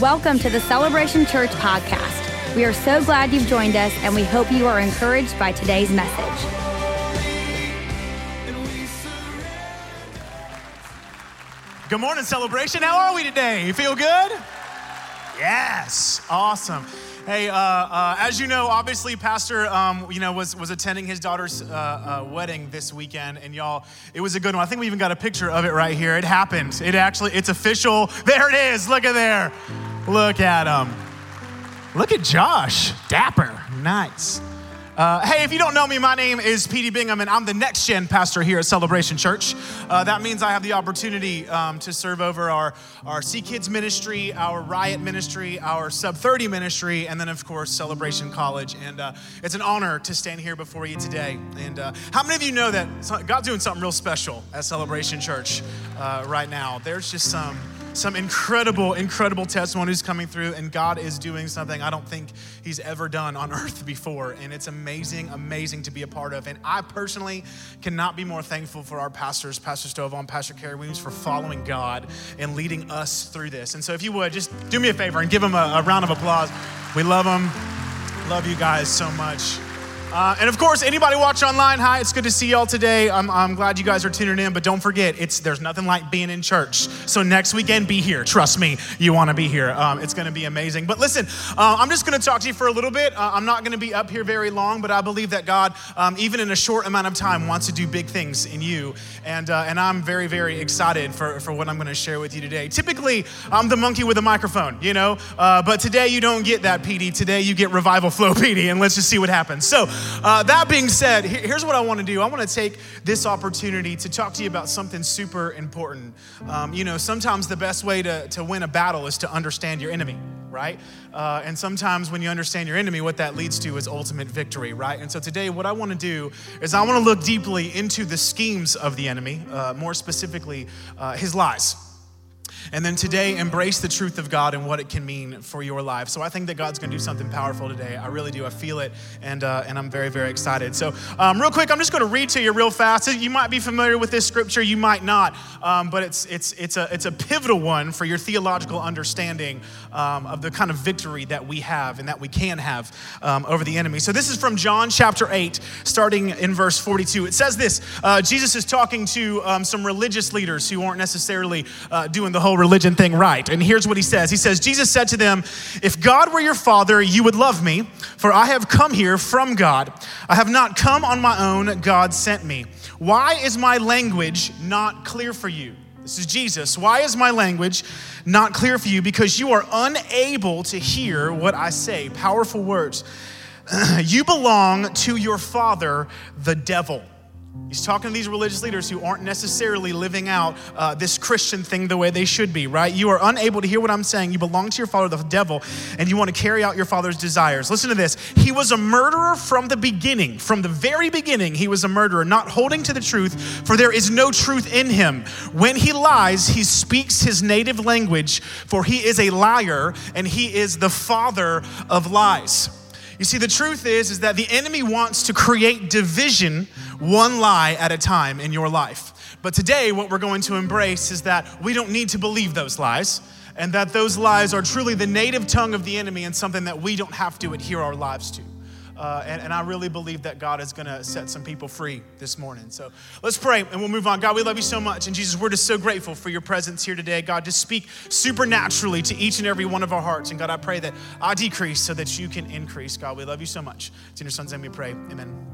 Welcome to the Celebration Church podcast. We are so glad you've joined us, and we hope you are encouraged by today's message. Good morning, Celebration. How are we today? You feel good? Yes, awesome. Hey, uh, uh, as you know, obviously, Pastor, um, you know, was was attending his daughter's uh, uh, wedding this weekend, and y'all, it was a good one. I think we even got a picture of it right here. It happened. It actually, it's official. There it is. Look at there. Look at him. Look at Josh. Dapper. Nice. Uh, hey, if you don't know me, my name is Petey Bingham, and I'm the next gen pastor here at Celebration Church. Uh, that means I have the opportunity um, to serve over our, our Sea Kids ministry, our Riot ministry, our Sub 30 ministry, and then, of course, Celebration College. And uh, it's an honor to stand here before you today. And uh, how many of you know that God's doing something real special at Celebration Church uh, right now? There's just some some incredible, incredible testimonies coming through, and God is doing something I don't think He's ever done on earth before. And it's amazing, amazing to be a part of. And I personally cannot be more thankful for our pastors, Pastor Stovall and Pastor Kerri Weems, for following God and leading us through this. And so, if you would, just do me a favor and give them a, a round of applause. We love them. Love you guys so much. Uh, and of course, anybody watch online, hi, it's good to see y'all today. I'm, I'm glad you guys are tuning in, but don't forget, it's there's nothing like being in church. So next weekend, be here. Trust me, you want to be here. Um, it's going to be amazing. But listen, uh, I'm just going to talk to you for a little bit. Uh, I'm not going to be up here very long, but I believe that God, um, even in a short amount of time, wants to do big things in you. And, uh, and I'm very, very excited for, for what I'm going to share with you today. Typically, I'm the monkey with a microphone, you know, uh, but today you don't get that PD. Today you get Revival Flow PD, and let's just see what happens. So, uh, that being said, here's what I want to do. I want to take this opportunity to talk to you about something super important. Um, you know, sometimes the best way to, to win a battle is to understand your enemy, right? Uh, and sometimes when you understand your enemy, what that leads to is ultimate victory, right? And so today, what I want to do is I want to look deeply into the schemes of the enemy, uh, more specifically, uh, his lies. And then today, embrace the truth of God and what it can mean for your life. So I think that God's going to do something powerful today. I really do. I feel it, and uh, and I'm very very excited. So um, real quick, I'm just going to read to you real fast. You might be familiar with this scripture, you might not, um, but it's it's it's a it's a pivotal one for your theological understanding um, of the kind of victory that we have and that we can have um, over the enemy. So this is from John chapter eight, starting in verse 42. It says this: uh, Jesus is talking to um, some religious leaders who aren't necessarily uh, doing the whole religion thing right. And here's what he says He says, Jesus said to them, If God were your father, you would love me, for I have come here from God. I have not come on my own, God sent me. Why is my language not clear for you? This is Jesus. Why is my language not clear for you? Because you are unable to hear what I say. Powerful words. you belong to your father, the devil He's talking to these religious leaders who aren't necessarily living out uh, this Christian thing the way they should be, right? You are unable to hear what I'm saying. You belong to your father, the devil, and you want to carry out your father's desires. Listen to this. He was a murderer from the beginning. From the very beginning, he was a murderer, not holding to the truth, for there is no truth in him. When he lies, he speaks his native language, for he is a liar and he is the father of lies. You see, the truth is, is that the enemy wants to create division one lie at a time in your life. But today, what we're going to embrace is that we don't need to believe those lies, and that those lies are truly the native tongue of the enemy and something that we don't have to adhere our lives to. Uh, and, and, I really believe that God is going to set some people free this morning. So let's pray and we'll move on. God, we love you so much. And Jesus, we're just so grateful for your presence here today. God, just speak supernaturally to each and every one of our hearts. And God, I pray that I decrease so that you can increase. God, we love you so much. It's in your son's name we pray. Amen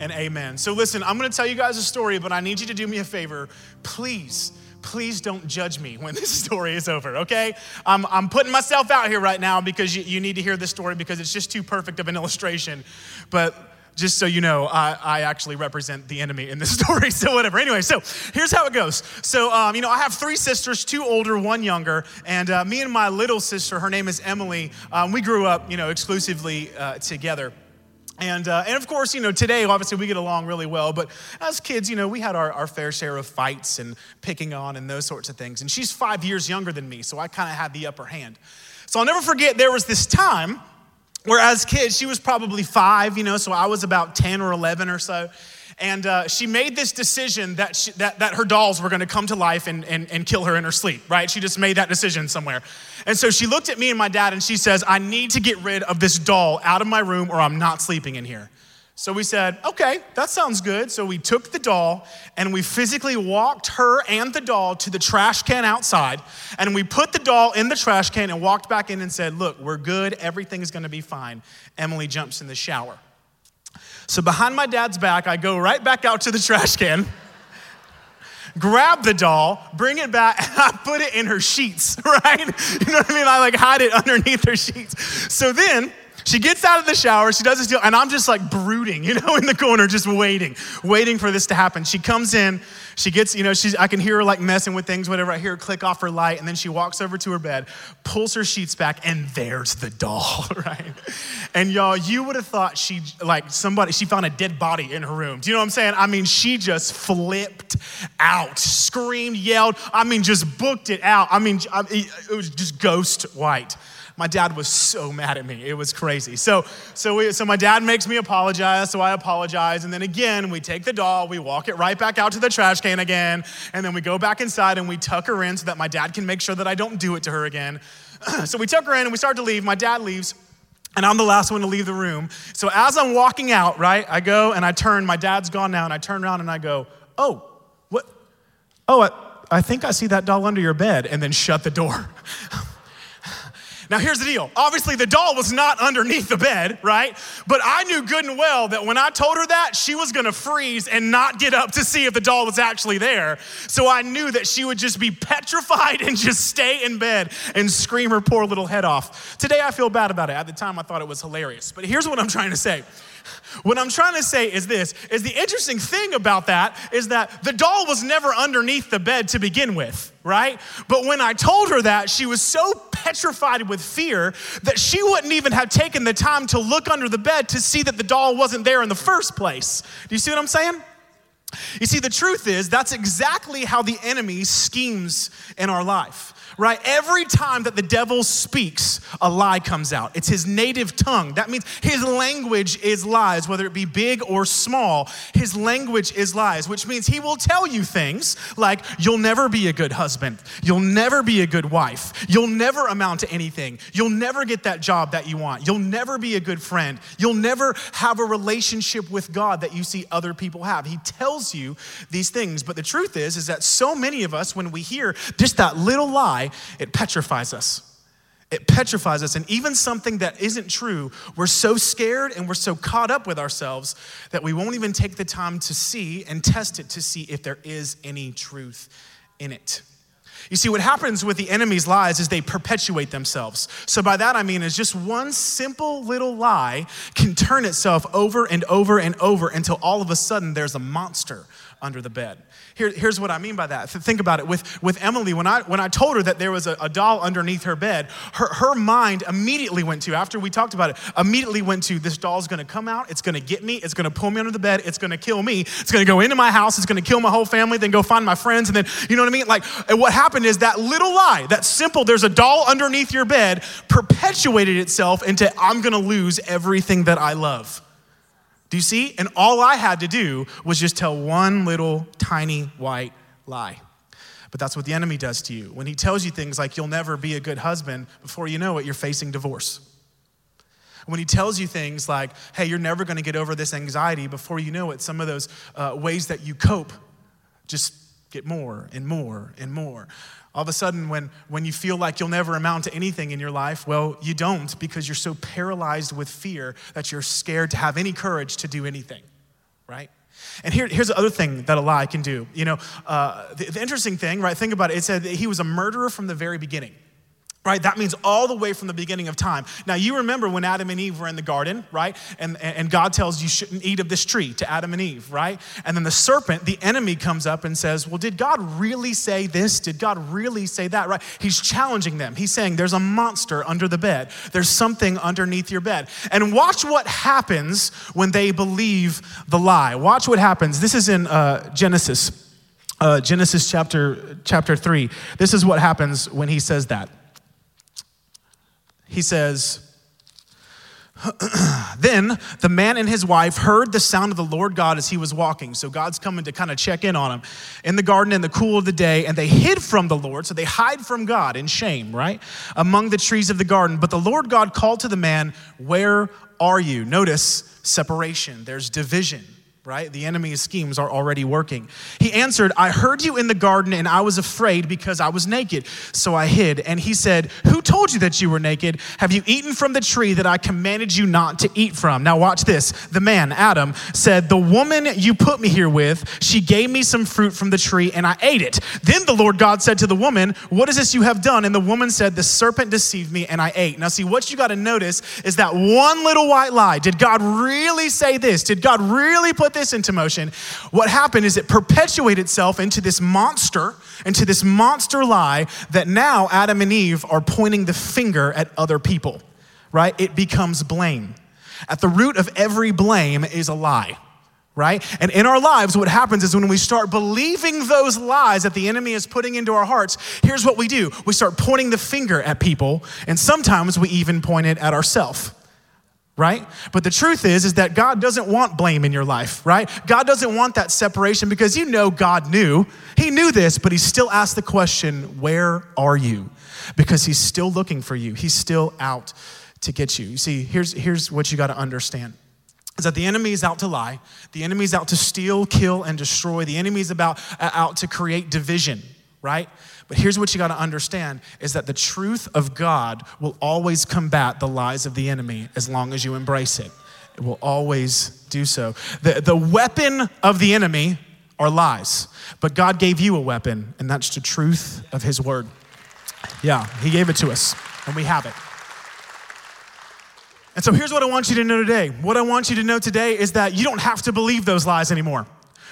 and amen. So listen, I'm going to tell you guys a story, but I need you to do me a favor. Please please don't judge me when this story is over, okay? I'm, I'm putting myself out here right now because you, you need to hear this story because it's just too perfect of an illustration. But just so you know, I, I, actually represent the enemy in this story, so whatever. Anyway, so here's how it goes. So, um, you know, I have three sisters, two older, one younger, and uh, me and my little sister, her name is Emily, um, we grew up, you know, exclusively uh, together. And, uh, and of course, you know, today, obviously, we get along really well. But as kids, you know, we had our, our fair share of fights and picking on and those sorts of things. And she's five years younger than me, so I kind of had the upper hand. So I'll never forget there was this time where, as kids, she was probably five, you know, so I was about 10 or 11 or so. And uh, she made this decision that, she, that, that her dolls were gonna come to life and, and, and kill her in her sleep, right? She just made that decision somewhere. And so she looked at me and my dad and she says, I need to get rid of this doll out of my room or I'm not sleeping in here. So we said, okay, that sounds good. So we took the doll and we physically walked her and the doll to the trash can outside. And we put the doll in the trash can and walked back in and said, look, we're good. Everything is gonna be fine. Emily jumps in the shower. So behind my dad's back, I go right back out to the trash can, grab the doll, bring it back, and I put it in her sheets, right? You know what I mean? I like hide it underneath her sheets. So then, she gets out of the shower, she does this deal, and I'm just like brooding, you know, in the corner, just waiting, waiting for this to happen. She comes in, she gets, you know, she's, I can hear her like messing with things, whatever. I hear her click off her light, and then she walks over to her bed, pulls her sheets back, and there's the doll, right? And y'all, you would have thought she, like somebody, she found a dead body in her room. Do you know what I'm saying? I mean, she just flipped out, screamed, yelled, I mean, just booked it out. I mean, it was just ghost white my dad was so mad at me. It was crazy. So, so, we, so my dad makes me apologize, so I apologize. And then again, we take the doll, we walk it right back out to the trash can again, and then we go back inside and we tuck her in so that my dad can make sure that I don't do it to her again. so we tuck her in and we start to leave. My dad leaves. And I'm the last one to leave the room. So as I'm walking out, right, I go and I turn, my dad's gone now, and I turn around and I go, oh, what? Oh, I, I think I see that doll under your bed, and then shut the door. Now, here's the deal. Obviously, the doll was not underneath the bed, right? But I knew good and well that when I told her that, she was gonna freeze and not get up to see if the doll was actually there. So I knew that she would just be petrified and just stay in bed and scream her poor little head off. Today, I feel bad about it. At the time, I thought it was hilarious. But here's what I'm trying to say. What I'm trying to say is this is the interesting thing about that is that the doll was never underneath the bed to begin with, right? But when I told her that, she was so petrified with fear that she wouldn't even have taken the time to look under the bed to see that the doll wasn't there in the first place. Do you see what I'm saying? You see, the truth is, that's exactly how the enemy schemes in our life right? Every time that the devil speaks, a lie comes out. It's his native tongue. That means his language is lies, whether it be big or small. His language is lies, which means he will tell you things like, you'll never be a good husband. You'll never be a good wife. You'll never amount to anything. You'll never get that job that you want. You'll never be a good friend. You'll never have a relationship with God that you see other people have. He tells you these things. But the truth is, is that so many of us, when we hear just that little it petrifies us. It petrifies us. And even something that isn't true, we're so scared and we're so caught up with ourselves that we won't even take the time to see and test it to see if there is any truth in it. You see, what happens with the enemy's lies is they perpetuate themselves. So, by that I mean, is just one simple little lie can turn itself over and over and over until all of a sudden there's a monster under the bed. Here, here's what I mean by that. Think about it. With, with Emily, when I, when I told her that there was a, a doll underneath her bed, her, her mind immediately went to, after we talked about it, immediately went to this doll's gonna come out, it's gonna get me, it's gonna pull me under the bed, it's gonna kill me, it's gonna go into my house, it's gonna kill my whole family, then go find my friends, and then, you know what I mean? Like, what happened is that little lie, that simple, there's a doll underneath your bed, perpetuated itself into, I'm gonna lose everything that I love. Do you see? And all I had to do was just tell one little tiny white lie. But that's what the enemy does to you. When he tells you things like you'll never be a good husband, before you know it, you're facing divorce. When he tells you things like, hey, you're never gonna get over this anxiety, before you know it, some of those uh, ways that you cope just get more and more and more. All of a sudden, when, when you feel like you'll never amount to anything in your life, well, you don't because you're so paralyzed with fear that you're scared to have any courage to do anything, right? And here, here's the other thing that a lie can do. You know, uh, the, the interesting thing, right? Think about it. It said he was a murderer from the very beginning right? That means all the way from the beginning of time. Now, you remember when Adam and Eve were in the garden, right? And, and God tells you shouldn't eat of this tree to Adam and Eve, right? And then the serpent, the enemy, comes up and says, Well, did God really say this? Did God really say that, right? He's challenging them. He's saying, There's a monster under the bed, there's something underneath your bed. And watch what happens when they believe the lie. Watch what happens. This is in uh, Genesis. Uh, Genesis chapter chapter 3. This is what happens when he says that he says, then the man and his wife heard the sound of the Lord God as he was walking. So God's coming to kind of check in on him in the garden in the cool of the day, and they hid from the Lord. So they hide from God in shame, right? Among the trees of the garden. But the Lord God called to the man, Where are you? Notice separation, there's division right? The enemy's schemes are already working. He answered, I heard you in the garden and I was afraid because I was naked. So I hid. And he said, Who told you that you were naked? Have you eaten from the tree that I commanded you not to eat from? Now, watch this. The man, Adam, said, The woman you put me here with, she gave me some fruit from the tree and I ate it. Then the Lord God said to the woman, What is this you have done? And the woman said, The serpent deceived me and I ate. Now, see, what you got to notice is that one little white lie. Did God really say this? Did God really put this into motion, what happened is it perpetuated itself into this monster, into this monster lie that now Adam and Eve are pointing the finger at other people, right? It becomes blame. At the root of every blame is a lie right? And in our lives, what happens is when we start believing those lies that the enemy is putting into our hearts, here's what we do we start pointing the finger at people, and sometimes we even point it at ourselves right? But the truth is is that God doesn't want blame in your life, right? God doesn't want that separation because you know God knew. He knew this, but he still asked the question, "Where are you?" Because he's still looking for you. He's still out to get you. You see, here's here's what you got to understand. Is that the enemy is out to lie. The enemy is out to steal, kill, and destroy. The enemy is about uh, out to create division, right? But here's what you got to understand is that the truth of God will always combat the lies of the enemy as long as you embrace it. It will always do so. The, the weapon of the enemy are lies, but God gave you a weapon, and that's the truth of his word. Yeah, he gave it to us, and we have it. And so here's what I want you to know today. What I want you to know today is that you don't have to believe those lies anymore.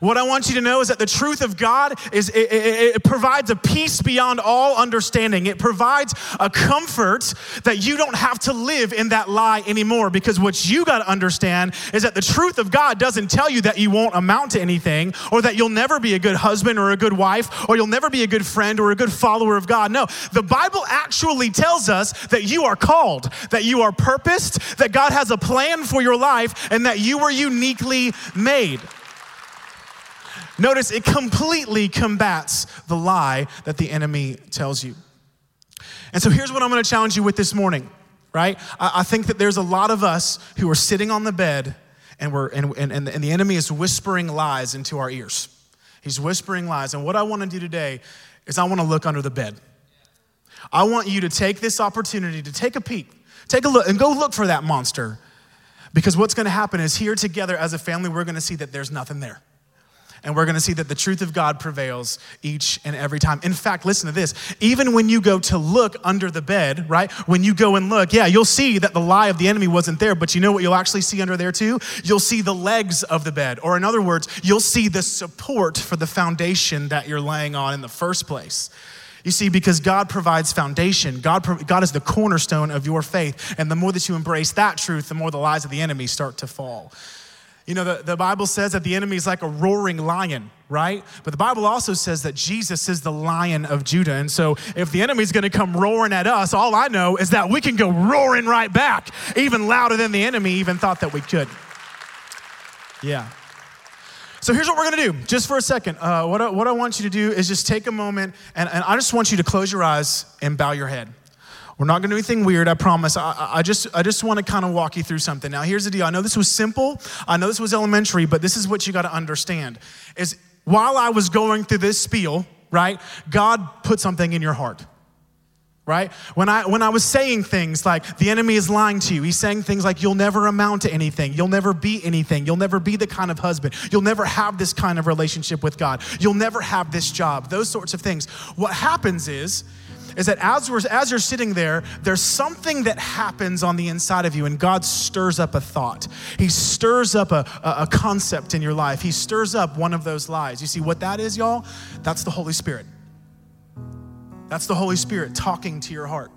What I want you to know is that the truth of God is it, it, it, provides a peace beyond all understanding. It provides a comfort that you don't have to live in that lie anymore. Because what you got to understand is that the truth of God doesn't tell you that you won't amount to anything, or that you'll never be a good husband or a good wife, or you'll never be a good friend or a good follower of God. No, the Bible actually tells us that you are called, that you are purposed, that God has a plan for your life, and that you were uniquely made. Notice it completely combats the lie that the enemy tells you. And so here's what I'm gonna challenge you with this morning, right? I, think that there's a lot of us who are sitting on the bed and, we're, and, and, and the enemy is whispering lies into our ears. He's whispering lies. And what I wanna do today is I wanna look under the bed. I want you to take this opportunity to take a peek, take a look, and go look for that monster. Because what's gonna happen is here together as a family, we're gonna see that there's nothing there and we're going to see that the truth of God prevails each and every time. In fact, listen to this. Even when you go to look under the bed, right? When you go and look, yeah, you'll see that the lie of the enemy wasn't there, but you know what you'll actually see under there too? You'll see the legs of the bed. Or in other words, you'll see the support for the foundation that you're laying on in the first place. You see, because God provides foundation, God, God is the cornerstone of your faith. And the more that you embrace that truth, the more the lies of the enemy start to fall. You know, the, the Bible says that the enemy is like a roaring lion, right? But the Bible also says that Jesus is the lion of Judah. And so if the enemy's gonna come roaring at us, all I know is that we can go roaring right back, even louder than the enemy even thought that we could. Yeah. So here's what we're gonna do, just for a second. Uh, what, I, what I want you to do is just take a moment, and, and I just want you to close your eyes and bow your head. We're not going to do anything weird, I promise. I, I just, I just want to kind of walk you through something. Now, here's the deal. I know this was simple. I know this was elementary, but this is what you got to understand. Is while I was going through this spiel, right, God put something in your heart right when i when i was saying things like the enemy is lying to you he's saying things like you'll never amount to anything you'll never be anything you'll never be the kind of husband you'll never have this kind of relationship with god you'll never have this job those sorts of things what happens is is that as, we're, as you're sitting there, there's something that happens on the inside of you, and God stirs up a thought. He stirs up a, a, a concept in your life. He stirs up one of those lies. You see what that is, y'all? That's the Holy Spirit. That's the Holy Spirit talking to your heart.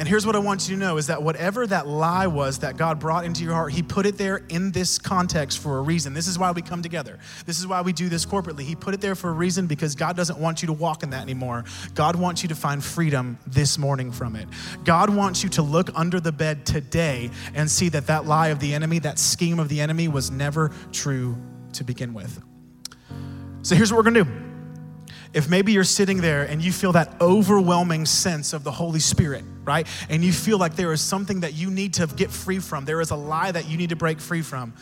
And here's what I want you to know is that whatever that lie was that God brought into your heart, He put it there in this context for a reason. This is why we come together. This is why we do this corporately. He put it there for a reason because God doesn't want you to walk in that anymore. God wants you to find freedom this morning from it. God wants you to look under the bed today and see that that lie of the enemy, that scheme of the enemy was never true to begin with. So here's what we're gonna do if maybe you're sitting there and you feel that overwhelming sense of the Holy Spirit, right? And you feel like there is something that you need to get free from, there is a lie that you need to break free from,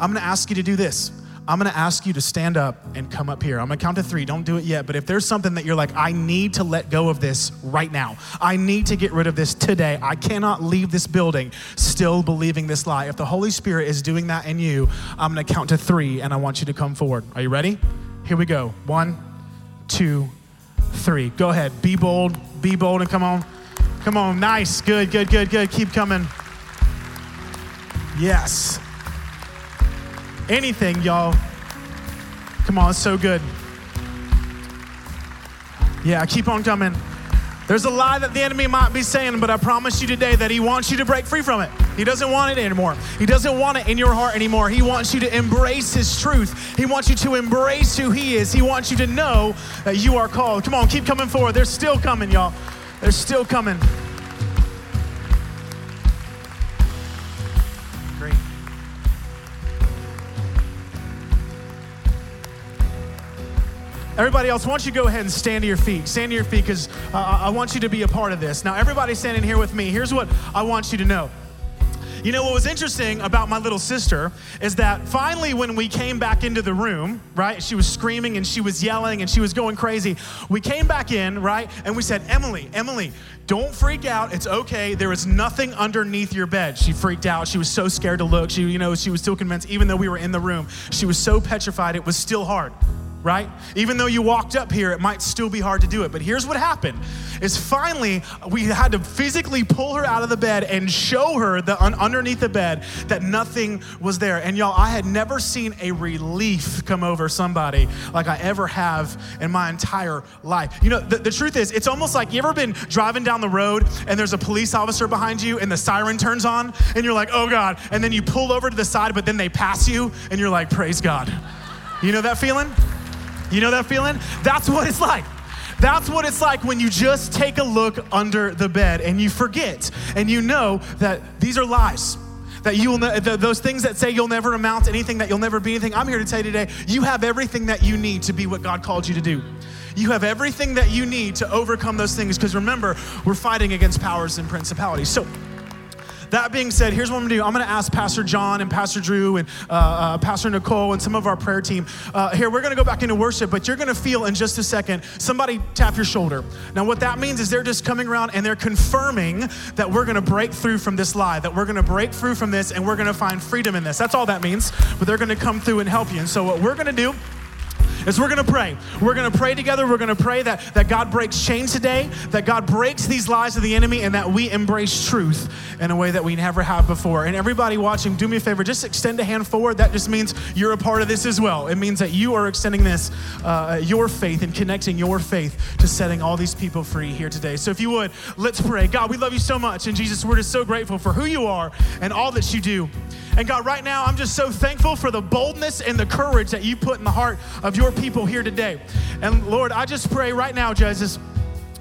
I'm gonna ask you to do this. I'm gonna ask you to stand up and come up here. I'm gonna count to three. Don't do it yet, but if there's something that you're like, I need to let go of this right now, I need to get rid of this today, I cannot leave this building still believing this lie. If the Holy Spirit is doing that in you, I'm gonna count to three and I want you to come forward. Are you ready? Here we go. One, two, three. Go ahead. Be bold. Be bold and come on. Come on. Nice. Good, good, good, good. Keep coming. Yes. Anything, y'all. Come on. It's so good. Yeah, keep on coming. There's a lie that the enemy might be saying, but I promise you today that he wants you to break free from it. He doesn't want it anymore. He doesn't want it in your heart anymore. He wants you to embrace his truth. He wants you to embrace who he is. He wants you to know that you are called. Come on, keep coming forward. They're still coming, y'all. They're still coming. Everybody else, why don't you go ahead and stand to your feet? Stand to your feet because uh, I want you to be a part of this. Now, everybody standing here with me, here's what I want you to know. You know, what was interesting about my little sister is that finally, when we came back into the room, right, she was screaming and she was yelling and she was going crazy. We came back in, right, and we said, Emily, Emily, don't freak out. It's okay. There is nothing underneath your bed. She freaked out. She was so scared to look. She, you know, she was still convinced, even though we were in the room, she was so petrified, it was still hard right? Even though you walked up here, it might still be hard to do it. But here's what happened is finally we had to physically pull her out of the bed and show her the un- underneath the bed that nothing was there. And y'all, I had never seen a relief come over somebody like I ever have in my entire life. You know, the, the truth is, it's almost like you ever been driving down the road and there's a police officer behind you and the siren turns on and you're like, oh God. And then you pull over to the side, but then they pass you and you're like, praise God. You know that feeling? You know that feeling? That's what it's like. That's what it's like when you just take a look under the bed and you forget and you know that these are lies. That you will, ne- those things that say you'll never amount to anything, that you'll never be anything. I'm here to tell you today, you have everything that you need to be what God called you to do. You have everything that you need to overcome those things because remember, we're fighting against powers and principalities. So, that being said, here's what I'm gonna do. I'm gonna ask Pastor John and Pastor Drew and uh, uh, Pastor Nicole and some of our prayer team uh, here. We're gonna go back into worship, but you're gonna feel in just a second somebody tap your shoulder. Now, what that means is they're just coming around and they're confirming that we're gonna break through from this lie, that we're gonna break through from this and we're gonna find freedom in this. That's all that means, but they're gonna come through and help you. And so, what we're gonna do is we're gonna pray. We're gonna pray together. We're gonna pray that, that God breaks chains today, that God breaks these lies of the enemy, and that we embrace truth in a way that we never have before. And everybody watching, do me a favor, just extend a hand forward. That just means you're a part of this as well. It means that you are extending this, uh, your faith, and connecting your faith to setting all these people free here today. So if you would, let's pray. God, we love you so much. And Jesus, we're just so grateful for who you are and all that you do. And God, right now, I'm just so thankful for the boldness and the courage that you put in the heart of your people here today. And Lord, I just pray right now, Jesus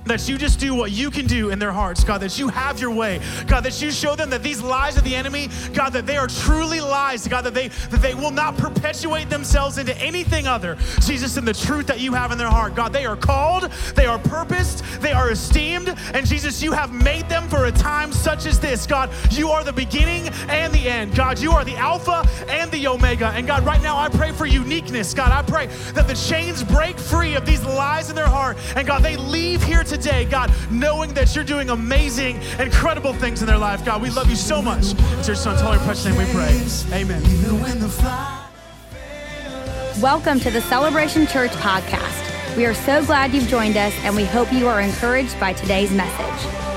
that you just do what you can do in their hearts, God, that you have your way. God, that you show them that these lies of the enemy, God, that they are truly lies, God, that they that they will not perpetuate themselves into anything other, Jesus, in the truth that you have in their heart. God, they are called, they are purposed, they are esteemed, and Jesus, you have made them for a time such as this. God, you are the beginning and the end. God, you are the Alpha and the Omega. And God, right now I pray for uniqueness. God, I pray that the chains break free of these lies in their heart. And God, they leave here today, God, knowing that you're doing amazing, incredible things in their life. God, we love you so much. It's your son's holy precious name we pray. Amen. Welcome to the Celebration Church podcast. We are so glad you've joined us and we hope you are encouraged by today's message.